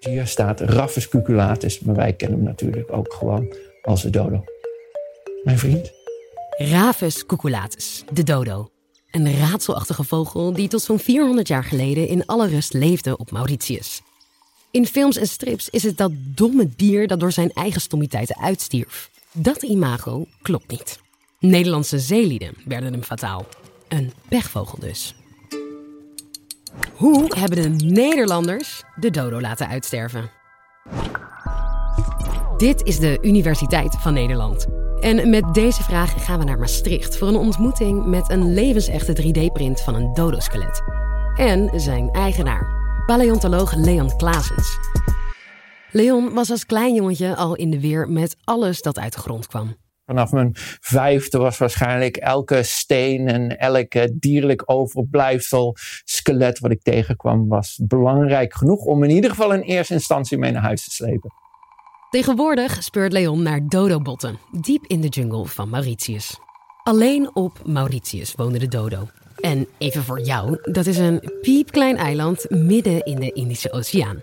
Hier staat Raphus cuculatus, maar wij kennen hem natuurlijk ook gewoon als de dodo. Mijn vriend. Raphus cuculatus, de dodo. Een raadselachtige vogel die tot zo'n 400 jaar geleden in alle rust leefde op Mauritius. In films en strips is het dat domme dier dat door zijn eigen stommiteiten uitstierf. Dat imago klopt niet. Nederlandse zeelieden werden hem fataal. Een pechvogel dus. Hoe hebben de Nederlanders de dodo laten uitsterven? Dit is de Universiteit van Nederland. En met deze vraag gaan we naar Maastricht voor een ontmoeting met een levensechte 3D-print van een dodoskelet. En zijn eigenaar, paleontoloog Leon Klaasens. Leon was als klein jongetje al in de weer met alles dat uit de grond kwam. Vanaf mijn vijfde was waarschijnlijk elke steen en elke dierlijk overblijfsel, skelet wat ik tegenkwam, was belangrijk genoeg om in ieder geval in eerste instantie mee naar huis te slepen. Tegenwoordig speurt Leon naar dodobotten, diep in de jungle van Mauritius. Alleen op Mauritius woonde de dodo. En even voor jou, dat is een piepklein eiland midden in de Indische Oceaan.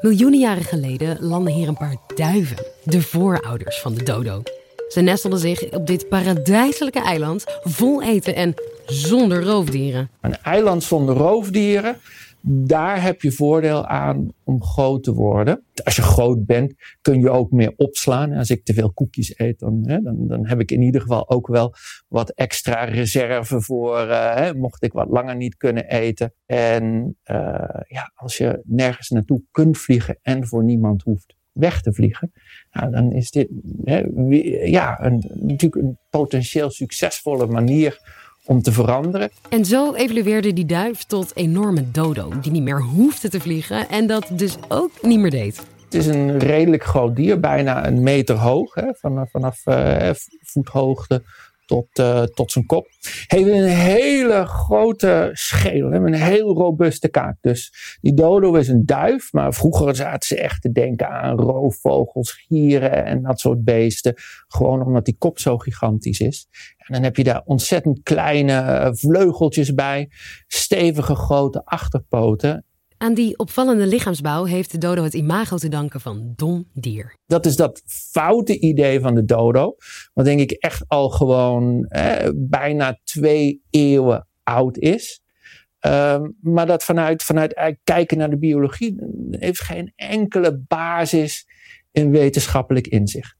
Miljoenen jaren geleden landden hier een paar duiven, de voorouders van de dodo. Ze nestelden zich op dit paradijselijke eiland vol eten en zonder roofdieren. Een eiland zonder roofdieren, daar heb je voordeel aan om groot te worden. Als je groot bent, kun je ook meer opslaan. Als ik te veel koekjes eet, dan, hè, dan, dan heb ik in ieder geval ook wel wat extra reserve voor, uh, hè, mocht ik wat langer niet kunnen eten. En uh, ja, als je nergens naartoe kunt vliegen en voor niemand hoeft weg te vliegen, nou, dan is dit hè, ja, een, natuurlijk een potentieel succesvolle manier om te veranderen. En zo evolueerde die duif tot enorme dodo, die niet meer hoefde te vliegen en dat dus ook niet meer deed. Het is een redelijk groot dier, bijna een meter hoog, hè, vanaf, vanaf uh, voethoogte tot, uh, tot zijn kop. Heeft een hele grote schedel, een heel robuuste kaak. Dus die dodo is een duif, maar vroeger zaten ze echt te denken aan roofvogels, gieren en dat soort beesten. Gewoon omdat die kop zo gigantisch is. En dan heb je daar ontzettend kleine vleugeltjes bij, stevige grote achterpoten. Aan die opvallende lichaamsbouw heeft de dodo het imago te danken van dom dier. Dat is dat foute idee van de dodo, wat denk ik echt al gewoon eh, bijna twee eeuwen oud is. Um, maar dat vanuit, vanuit kijken naar de biologie heeft geen enkele basis in wetenschappelijk inzicht.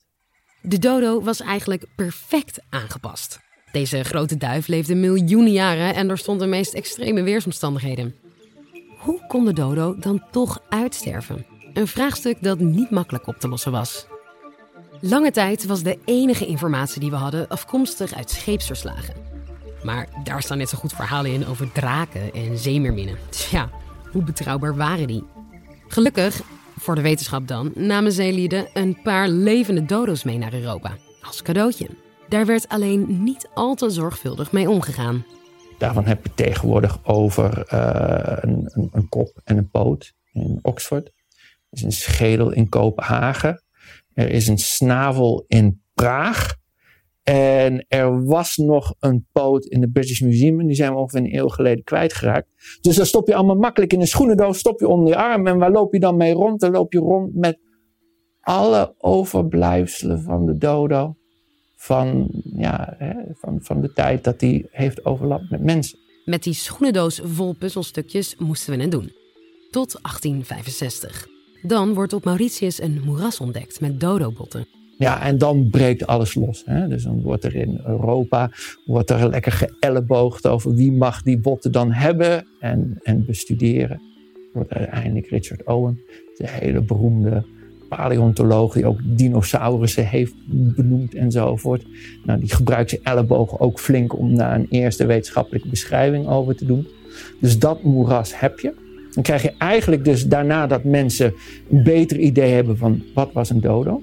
De dodo was eigenlijk perfect aangepast. Deze grote duif leefde miljoenen jaren en er stonden de meest extreme weersomstandigheden. Hoe kon de dodo dan toch uitsterven? Een vraagstuk dat niet makkelijk op te lossen was. Lange tijd was de enige informatie die we hadden afkomstig uit scheepsverslagen. Maar daar staan net zo goed verhalen in over draken en zeemerminnen. Ja, hoe betrouwbaar waren die? Gelukkig, voor de wetenschap dan, namen zeelieden een paar levende dodo's mee naar Europa. Als cadeautje. Daar werd alleen niet al te zorgvuldig mee omgegaan. Daarvan heb je tegenwoordig over uh, een, een, een, kop en een poot in Oxford. Er is een schedel in Kopenhagen. Er is een snavel in Praag. En er was nog een poot in het British Museum. Die zijn we ongeveer een eeuw geleden kwijtgeraakt. Dus dan stop je allemaal makkelijk in een schoenendoos. Stop je onder je arm. En waar loop je dan mee rond? Dan loop je rond met alle overblijfselen van de dodo van, ja, van, van de tijd dat hij heeft overlapt met mensen. Met die schoenendoos vol puzzelstukjes moesten we het doen. Tot 1865. Dan wordt op Mauritius een moeras ontdekt met dodobotten. Ja, en dan breekt alles los. Hè? Dus dan wordt er in Europa wordt er lekker geëlleboogd over wie mag die botten dan hebben en, en bestuderen. Wordt uiteindelijk Richard Owen, de hele beroemde paleontoloog die ook dinosaurussen heeft benoemd enzovoort. Nou, die gebruikt zijn ellebogen ook flink om daar een eerste wetenschappelijke beschrijving over te doen. Dus dat moeras heb je. Dan krijg je eigenlijk dus daarna dat mensen een beter idee hebben van wat was een dodo.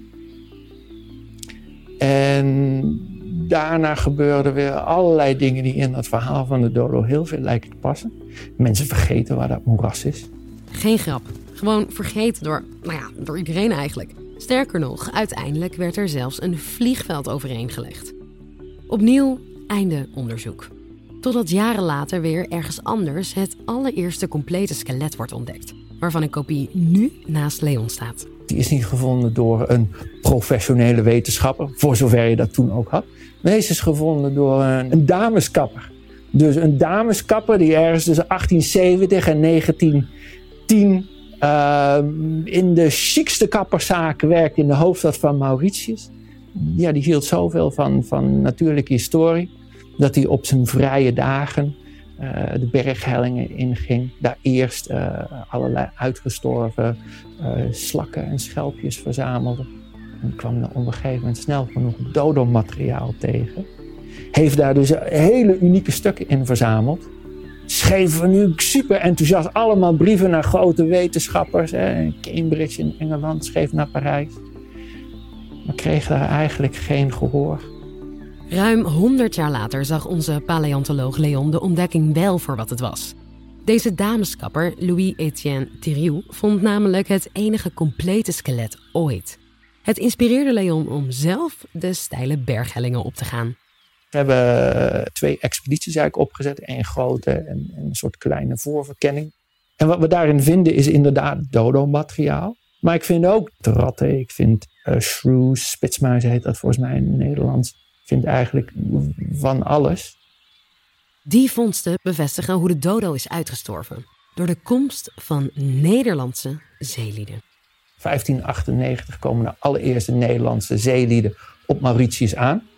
En daarna gebeuren weer allerlei dingen die in dat verhaal van de dodo heel veel lijken te passen. Mensen vergeten waar dat moeras is. Geen grap. Gewoon vergeten door, nou ja, door iedereen eigenlijk. Sterker nog, uiteindelijk werd er zelfs een vliegveld overheen gelegd. Opnieuw einde onderzoek. Totdat jaren later weer ergens anders het allereerste complete skelet wordt ontdekt. waarvan een kopie nu naast Leon staat. Die is niet gevonden door een professionele wetenschapper, voor zover je dat toen ook had. Deze is gevonden door een, een dameskapper. Dus een dameskapper die ergens tussen 1870 en 1910 uh, in de chicste kapperszaken werkte in de hoofdstad van Mauritius. Ja, die hield zoveel van, van natuurlijke historie dat hij op zijn vrije dagen uh, de berghellingen inging. Daar eerst uh, allerlei uitgestorven uh, slakken en schelpjes verzamelde. En kwam er op een gegeven moment snel genoeg dodo-materiaal tegen. Heeft daar dus hele unieke stukken in verzameld. Schreven nu super enthousiast allemaal brieven naar grote wetenschappers. Hè. Cambridge in Engeland schreef naar Parijs. Maar kreeg daar eigenlijk geen gehoor. Ruim 100 jaar later zag onze paleontoloog Leon de ontdekking wel voor wat het was. Deze dameskapper, Louis-Étienne Thiriou, vond namelijk het enige complete skelet ooit. Het inspireerde Leon om zelf de steile berghellingen op te gaan. We hebben twee expedities eigenlijk opgezet. Een grote en een soort kleine voorverkenning. En wat we daarin vinden is inderdaad dodo-materiaal. Maar ik vind ook ratten, ik vind uh, shrews, spitsmuizen heet dat volgens mij in het Nederlands. Ik vind eigenlijk van alles. Die vondsten bevestigen hoe de dodo is uitgestorven. Door de komst van Nederlandse zeelieden. 1598 komen de allereerste Nederlandse zeelieden op Mauritius aan.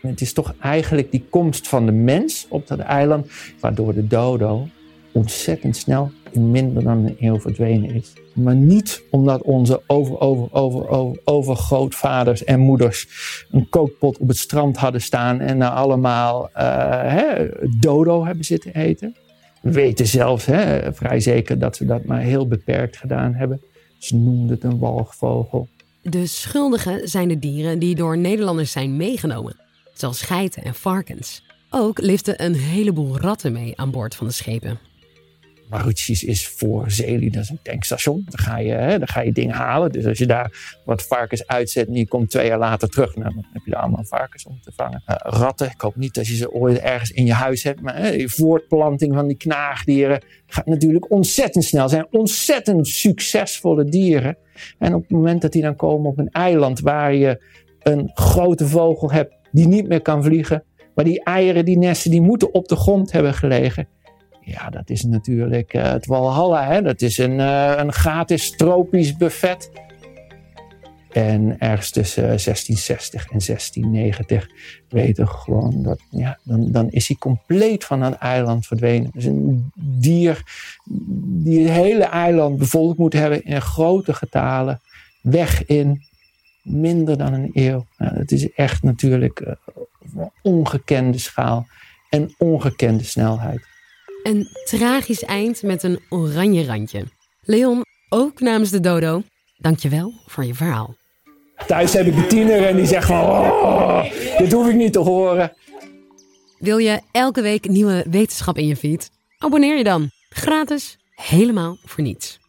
Het is toch eigenlijk die komst van de mens op dat eiland, waardoor de dodo ontzettend snel in minder dan een eeuw verdwenen is. Maar niet omdat onze over, over, over, over, overgrootvaders en moeders een kookpot op het strand hadden staan en daar allemaal uh, hè, dodo hebben zitten eten. We weten zelfs hè, vrij zeker dat ze dat maar heel beperkt gedaan hebben. Ze noemden het een walgvogel. De schuldigen zijn de dieren die door Nederlanders zijn meegenomen, zoals geiten en varkens. Ook liften een heleboel ratten mee aan boord van de schepen. Mauritius is voor zeelieden een tankstation. Dan ga, je, hè, ga je dingen halen. Dus als je daar wat varkens uitzet en je komt twee jaar later terug, nou, dan heb je daar allemaal varkens om te vangen. Uh, ratten, ik hoop niet dat je ze ooit ergens in je huis hebt, maar hè, voortplanting van die knaagdieren gaat natuurlijk ontzettend snel. zijn ontzettend succesvolle dieren. En op het moment dat die dan komen op een eiland waar je een grote vogel hebt die niet meer kan vliegen, maar die eieren, die nesten, die moeten op de grond hebben gelegen ja, dat is natuurlijk uh, het Walhalla. Hè? Dat is een, uh, een gratis tropisch buffet. En ergens tussen 1660 en 1690 weten we gewoon dat, ja, dan, dan is hij compleet van het eiland verdwenen. Dus een dier die het hele eiland bevolkt moet hebben in grote getalen, weg in minder dan een eeuw. Nou, dat is echt natuurlijk uh, ongekende schaal en ongekende snelheid. Een tragisch eind met een oranje randje. Leon, ook namens de dodo, dankjewel voor je verhaal. Thuis heb ik een tiener en die zegt van, oh, dit hoef ik niet te horen. Wil je elke week nieuwe wetenschap in je feed? Abonneer je dan. Gratis, helemaal voor niets.